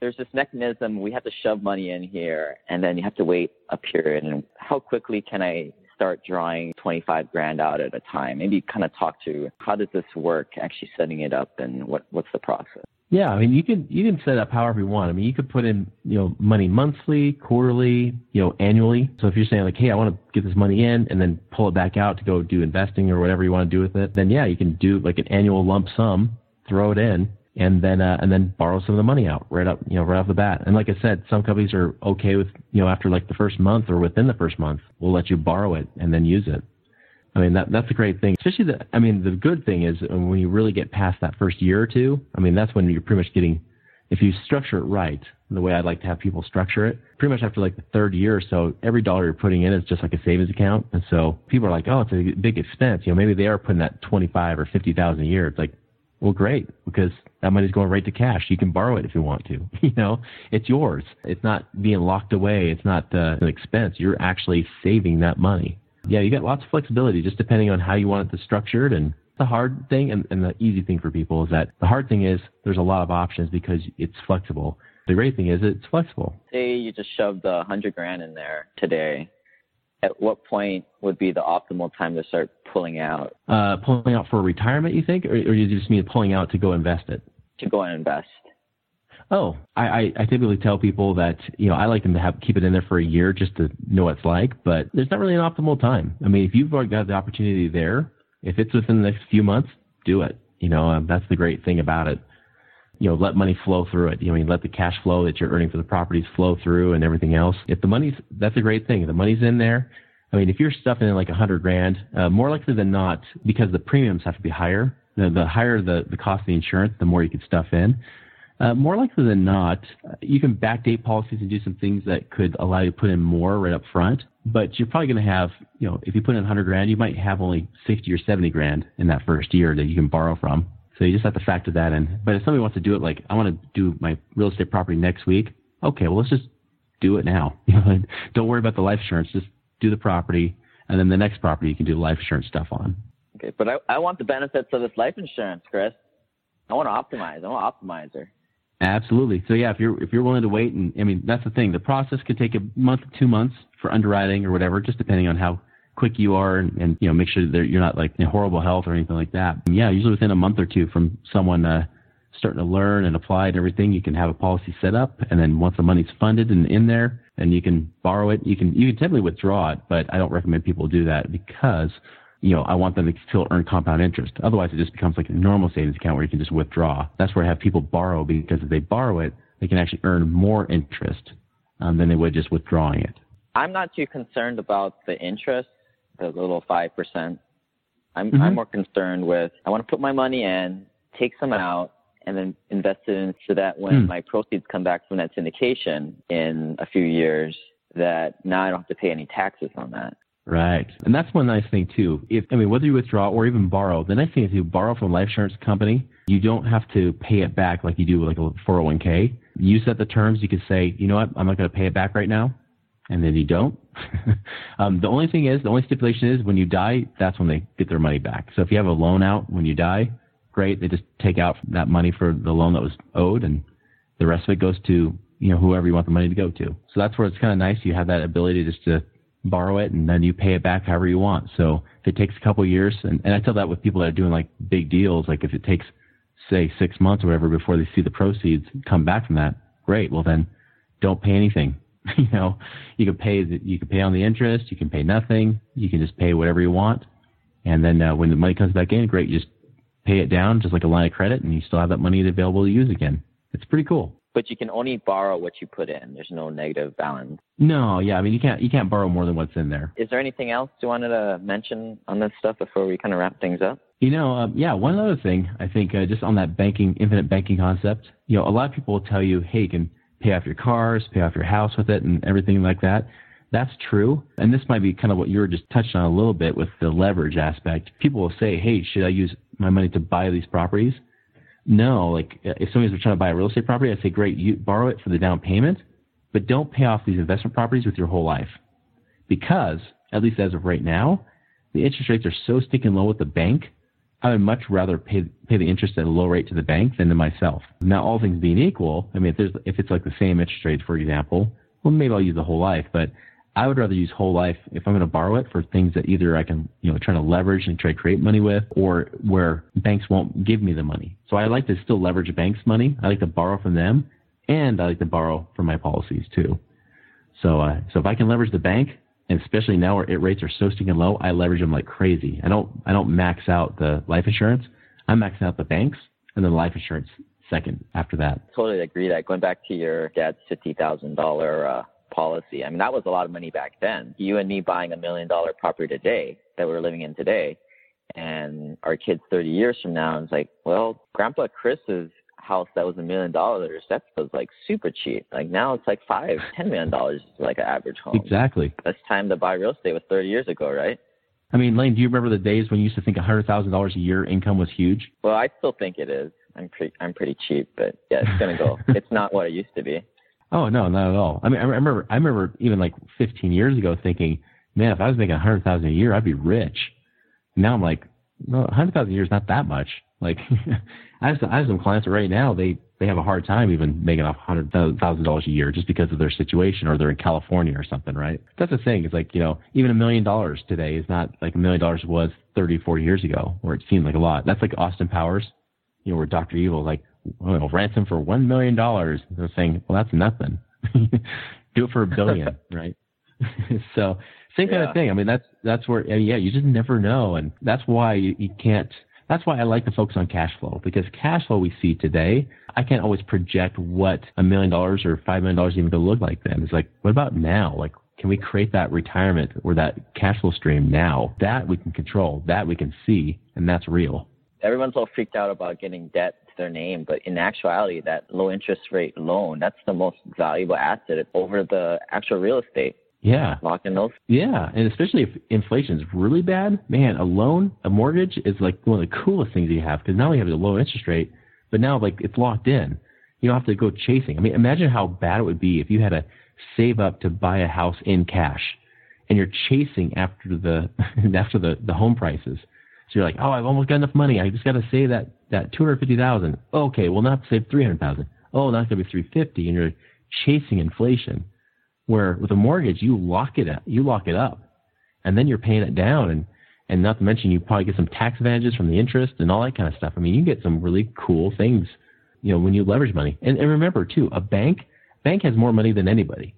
there's this mechanism we have to shove money in here and then you have to wait a period and how quickly can I start drawing 25 grand out at a time? Maybe kind of talk to how does this work, actually setting it up, and what what's the process? Yeah, I mean you can you can set up however you want. I mean you could put in you know money monthly, quarterly, you know annually. So if you're saying like, hey, I want to get this money in and then pull it back out to go do investing or whatever you want to do with it, then yeah, you can do like an annual lump sum, throw it in, and then uh, and then borrow some of the money out right up you know right off the bat. And like I said, some companies are okay with you know after like the first month or within the first month, we'll let you borrow it and then use it. I mean that that's a great thing. Especially the I mean the good thing is when you really get past that first year or two. I mean that's when you're pretty much getting if you structure it right, the way I'd like to have people structure it, pretty much after like the third year or so, every dollar you're putting in is just like a savings account. And so people are like, oh, it's a big expense. You know, maybe they are putting that 25 or 50,000 a year. It's like, well, great, because that money's going right to cash. You can borrow it if you want to. You know, it's yours. It's not being locked away. It's not uh, an expense. You're actually saving that money. Yeah, you got lots of flexibility just depending on how you want it to structured. And the hard thing and, and the easy thing for people is that the hard thing is there's a lot of options because it's flexible. The great thing is it's flexible. Say you just shoved a hundred grand in there today at what point would be the optimal time to start pulling out? Uh, pulling out for retirement, you think, or, or you just mean pulling out to go invest it? To go and invest. Oh, I, I, I typically tell people that you know I like them to have keep it in there for a year just to know what it's like, but there's not really an optimal time. I mean, if you've already got the opportunity there, if it's within the next few months, do it. You know, um, that's the great thing about it you know, let money flow through it. You know, you let the cash flow that you're earning for the properties flow through and everything else. If the money's, that's a great thing. If the money's in there. I mean, if you're stuffing in like a hundred grand, uh, more likely than not, because the premiums have to be higher, the, the higher the, the cost of the insurance, the more you could stuff in. Uh, more likely than not, you can backdate policies and do some things that could allow you to put in more right up front. But you're probably going to have, you know, if you put in 100 grand, you might have only 60 or 70 grand in that first year that you can borrow from. So you just have to factor that in. But if somebody wants to do it like, I want to do my real estate property next week, okay, well, let's just do it now. Don't worry about the life insurance. Just do the property, and then the next property you can do life insurance stuff on. Okay, but I, I want the benefits of this life insurance, Chris. I want to optimize. I want to optimizer. Absolutely. So yeah, if you're if you're willing to wait, and I mean that's the thing. The process could take a month, two months for underwriting or whatever, just depending on how quick you are and, and you know make sure that you're not like in horrible health or anything like that. Yeah, usually within a month or two from someone uh, starting to learn and apply and everything, you can have a policy set up, and then once the money's funded and in there, and you can borrow it. You can you can typically withdraw it, but I don't recommend people do that because you know, I want them to still earn compound interest. Otherwise, it just becomes like a normal savings account where you can just withdraw. That's where I have people borrow because if they borrow it, they can actually earn more interest um, than they would just withdrawing it. I'm not too concerned about the interest the little five percent. I'm mm-hmm. I'm more concerned with I want to put my money in, take some out, and then invest it in so that when mm. my proceeds come back from that syndication in a few years, that now I don't have to pay any taxes on that. Right. And that's one nice thing too. If I mean whether you withdraw or even borrow, the nice thing is you borrow from a life insurance company, you don't have to pay it back like you do with like a 401k. You set the terms, you can say, you know what, I'm not going to pay it back right now and then you don't. um, the only thing is, the only stipulation is when you die, that's when they get their money back. So if you have a loan out when you die, great. They just take out that money for the loan that was owed, and the rest of it goes to you know whoever you want the money to go to. So that's where it's kind of nice. You have that ability just to borrow it, and then you pay it back however you want. So if it takes a couple years, and, and I tell that with people that are doing like big deals, like if it takes say six months or whatever before they see the proceeds come back from that, great. Well then, don't pay anything. you know, you can pay the, you can pay on the interest, you can pay nothing, you can just pay whatever you want, and then uh, when the money comes back in, great, you just pay it down just like a line of credit, and you still have that money available to use again. It's pretty cool. But you can only borrow what you put in. There's no negative balance. No, yeah, I mean you can't you can't borrow more than what's in there. Is there anything else you wanted to mention on this stuff before we kind of wrap things up? You know, uh, yeah, one other thing I think uh, just on that banking infinite banking concept. You know, a lot of people will tell you, hey, you can pay off your cars, pay off your house with it, and everything like that. That's true. And this might be kind of what you were just touching on a little bit with the leverage aspect. People will say, hey, should I use my money to buy these properties? No, like if somebody's trying to buy a real estate property, I say, great, you borrow it for the down payment, but don't pay off these investment properties with your whole life. Because, at least as of right now, the interest rates are so stinking low with the bank, I would much rather pay pay the interest at a low rate to the bank than to myself. Now, all things being equal, I mean, if there's if it's like the same interest rate, for example, well, maybe I'll use the whole life, but I would rather use whole life if I'm going to borrow it for things that either I can, you know, try to leverage and try to create money with or where banks won't give me the money. So I like to still leverage banks' money. I like to borrow from them and I like to borrow from my policies too. So, uh, so if I can leverage the bank, and especially now where it rates are so stinking low, I leverage them like crazy. I don't, I don't max out the life insurance. I max out the banks and then life insurance second after that. Totally agree that going back to your dad's $50,000, uh, policy. I mean, that was a lot of money back then. You and me buying a million dollar property today that we're living in today, and our kids 30 years from now, and it's like, well, Grandpa Chris's house that was a million dollars, that was like super cheap. Like now it's like five, ten million dollars like an average home. Exactly. Best time to buy real estate was 30 years ago, right? I mean, Lane, do you remember the days when you used to think a hundred thousand dollars a year income was huge? Well, I still think it is. I'm pretty, I'm pretty cheap, but yeah, it's gonna go. it's not what it used to be. Oh no, not at all. I mean, I remember, I remember even like 15 years ago thinking, man, if I was making a hundred thousand a year, I'd be rich. Now I'm like, no, a hundred thousand a year is not that much. Like, I have some, I have some clients right now, they they have a hard time even making a hundred thousand dollars a year just because of their situation or they're in California or something, right? That's the thing. It's like you know, even a million dollars today is not like a million dollars was 30, 40 years ago, where it seemed like a lot. That's like Austin Powers, you know, where Doctor Evil like well, ransom for one million dollars. They're saying, well, that's nothing. Do it for a billion, right? so same kind yeah. of thing. I mean, that's that's where yeah, you just never know, and that's why you, you can't. That's why I like to focus on cash flow because cash flow we see today, I can't always project what a million dollars or five million dollars even going to look like then. It's like, what about now? Like, can we create that retirement or that cash flow stream now? That we can control, that we can see, and that's real. Everyone's all freaked out about getting debt to their name, but in actuality, that low interest rate loan, that's the most valuable asset over the actual real estate. Yeah. Locking those. Yeah. And especially if inflation is really bad, man, a loan, a mortgage is like one of the coolest things you have because now you have a low interest rate, but now like it's locked in. You don't have to go chasing. I mean, imagine how bad it would be if you had to save up to buy a house in cash and you're chasing after the after the, the home prices. So you're like, oh, I've almost got enough money. I just got to save that that two hundred fifty thousand. Okay, well now I have to save three hundred thousand. Oh, now it's gonna be three fifty, and you're chasing inflation. Where with a mortgage, you lock it up, you lock it up, and then you're paying it down, and and not to mention you probably get some tax advantages from the interest and all that kind of stuff. I mean, you get some really cool things, you know, when you leverage money. And, and remember too, a bank bank has more money than anybody,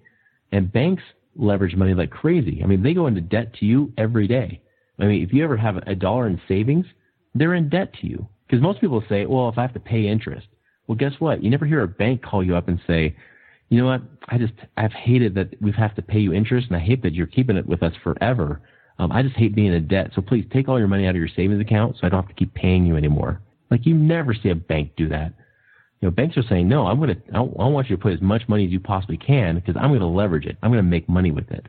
and banks leverage money like crazy. I mean, they go into debt to you every day. I mean, if you ever have a dollar in savings, they're in debt to you. Because most people say, well, if I have to pay interest, well, guess what? You never hear a bank call you up and say, you know what? I just, I've hated that we have to pay you interest and I hate that you're keeping it with us forever. Um, I just hate being in debt. So please take all your money out of your savings account so I don't have to keep paying you anymore. Like you never see a bank do that. You know, banks are saying, no, I'm going to, I want you to put as much money as you possibly can because I'm to leverage it. I'm to make money with it.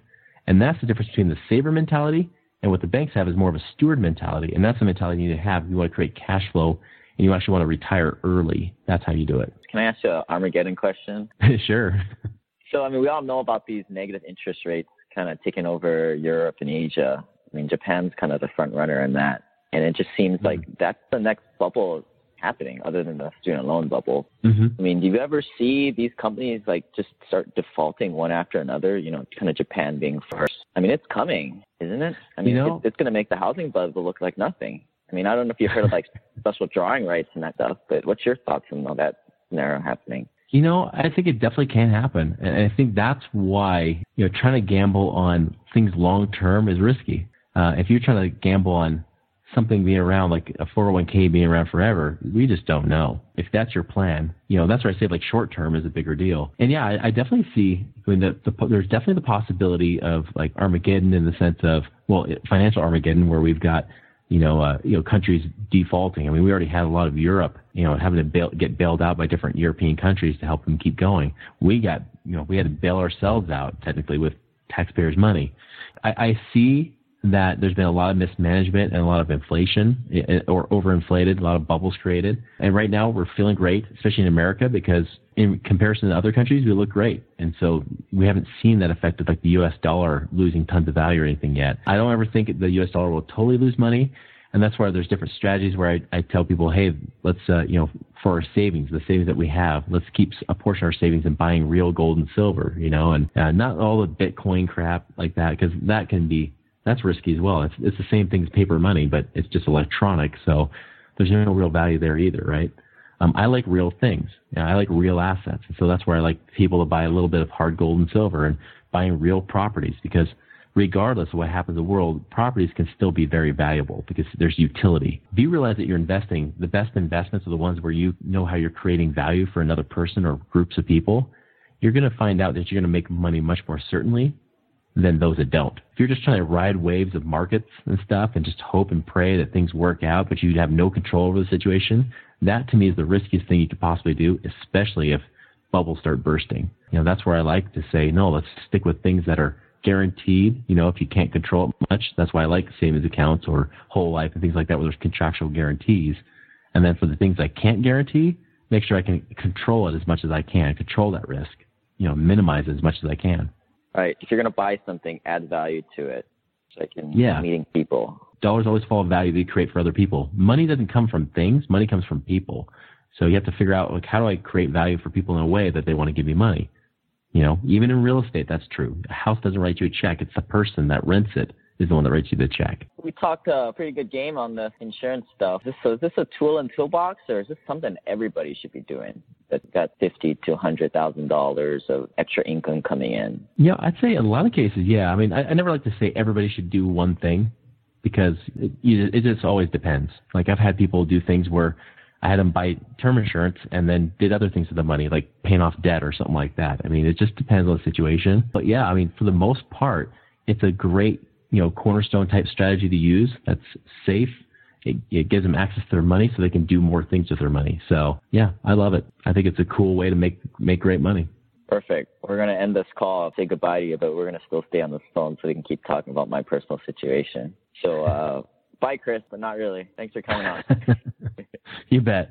And that's the difference between the saver mentality and what the banks have is more of a steward mentality, and that's the mentality you need to have. You want to create cash flow, and you actually want to retire early. That's how you do it. Can I ask you an Armageddon question? sure. So, I mean, we all know about these negative interest rates kind of taking over Europe and Asia. I mean, Japan's kind of the front runner in that, and it just seems mm-hmm. like that's the next bubble happening, other than the student loan bubble. Mm-hmm. I mean, do you ever see these companies like just start defaulting one after another? You know, kind of Japan being first I mean, it's coming, isn't it? I mean, you know, it's, it's going to make the housing bubble look like nothing. I mean, I don't know if you've heard of like special drawing rights and that stuff, but what's your thoughts on all that scenario happening? You know, I think it definitely can happen. And I think that's why, you know, trying to gamble on things long term is risky. Uh, if you're trying to gamble on something being around like a 401k being around forever, we just don't know. If that's your plan, you know, that's where I say like short term is a bigger deal. And yeah, I, I definitely see, I mean, the, the, there's definitely the possibility of like Armageddon in the sense of, well, financial Armageddon where we've got, you know, uh, you know, countries defaulting. I mean, we already had a lot of Europe, you know, having to bail, get bailed out by different European countries to help them keep going. We got, you know, we had to bail ourselves out technically with taxpayers' money. I, I see that there's been a lot of mismanagement and a lot of inflation eh, eh, or overinflated, a lot of bubbles created. And right now we're feeling great, especially in America, because in comparison to other countries, we look great. And so we haven't seen that effect of like the US dollar losing tons of value or anything yet. I don't ever think the US dollar will totally lose money. And that's why there's different strategies where I, I tell people, hey, let's, uh, you know, for our savings, the savings that we have, let's keep a portion of our savings in buying real gold and silver, you know, and uh, not all the Bitcoin crap like that, because that can be that's risky as well. It's, it's the same thing as paper money, but it's just electronic. So there's no real value there either, right? Um, I like real things. You know, I like real assets. And so that's where I like people to buy a little bit of hard gold and silver and buying real properties because regardless of what happens in the world, properties can still be very valuable because there's utility. If you realize that you're investing, the best investments are the ones where you know how you're creating value for another person or groups of people, you're going to find out that you're going to make money much more certainly than those that don't. If you're just trying to ride waves of markets and stuff and just hope and pray that things work out, but you have no control over the situation, that to me is the riskiest thing you could possibly do, especially if bubbles start bursting. You know, that's where I like to say, no, let's stick with things that are guaranteed. You know, if you can't control it much, that's why I like savings accounts or whole life and things like that where there's contractual guarantees. And then for the things I can't guarantee, make sure I can control it as much as I can, control that risk, you know, minimize it as much as I can. Right. If you're going to buy something, add value to it. So I can yeah. meeting people. Dollars always follow value that you create for other people. Money doesn't come from things. Money comes from people. So you have to figure out like how do I create value for people in a way that they want to give me money. You know, even in real estate, that's true. A house doesn't write you a check. It's the person that rents it is the one that writes you the check. We talked a pretty good game on the insurance stuff. So is this a tool and toolbox, or is this something everybody should be doing? that's got fifty to hundred thousand dollars of extra income coming in. Yeah, I'd say in a lot of cases, yeah. I mean, I, I never like to say everybody should do one thing because it, it just always depends. Like I've had people do things where I had them buy term insurance and then did other things with the money, like paying off debt or something like that. I mean, it just depends on the situation. But yeah, I mean, for the most part, it's a great you know, cornerstone type strategy to use that's safe. It, it gives them access to their money so they can do more things with their money. So yeah, I love it. I think it's a cool way to make, make great money. Perfect. We're going to end this call, say goodbye to you, but we're going to still stay on the phone so we can keep talking about my personal situation. So, uh, bye, Chris, but not really. Thanks for coming on. you bet.